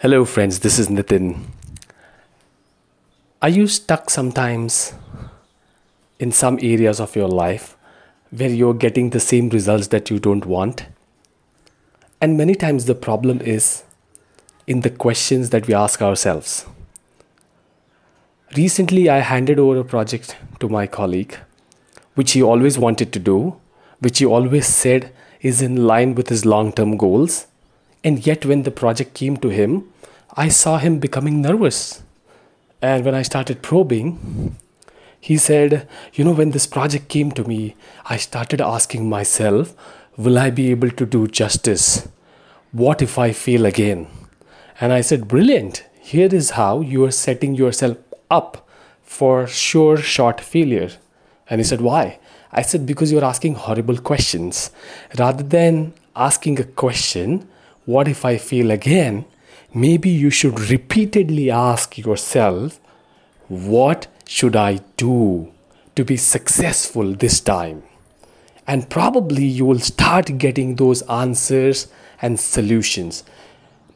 Hello, friends, this is Nitin. Are you stuck sometimes in some areas of your life where you're getting the same results that you don't want? And many times the problem is in the questions that we ask ourselves. Recently, I handed over a project to my colleague, which he always wanted to do, which he always said is in line with his long term goals. And yet, when the project came to him, I saw him becoming nervous. And when I started probing, he said, You know, when this project came to me, I started asking myself, Will I be able to do justice? What if I fail again? And I said, Brilliant. Here is how you are setting yourself up for sure short failure. And he said, Why? I said, Because you're asking horrible questions. Rather than asking a question, What if I fail again? Maybe you should repeatedly ask yourself, What should I do to be successful this time? And probably you will start getting those answers and solutions.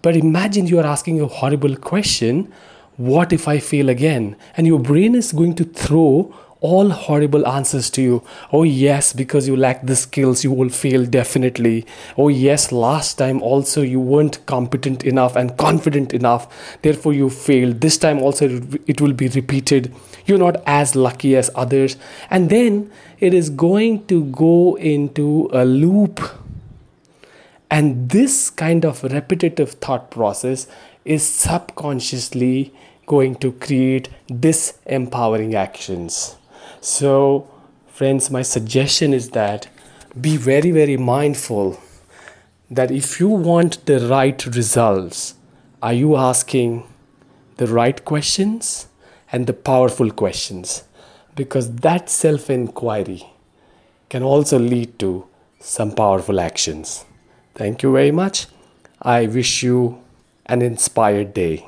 But imagine you are asking a horrible question what if I fail again? And your brain is going to throw all horrible answers to you. Oh, yes, because you lack the skills, you will fail definitely. Oh, yes, last time also you weren't competent enough and confident enough, therefore you failed. This time also it will be repeated. You're not as lucky as others. And then it is going to go into a loop. And this kind of repetitive thought process is subconsciously going to create disempowering actions. So, friends, my suggestion is that be very, very mindful that if you want the right results, are you asking the right questions and the powerful questions? Because that self inquiry can also lead to some powerful actions. Thank you very much. I wish you an inspired day.